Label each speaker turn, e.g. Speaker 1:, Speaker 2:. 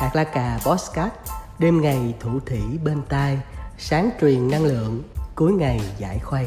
Speaker 1: hạt la cà postcard đêm ngày thủ thủy bên tai, sáng truyền năng lượng, cuối ngày giải khuây.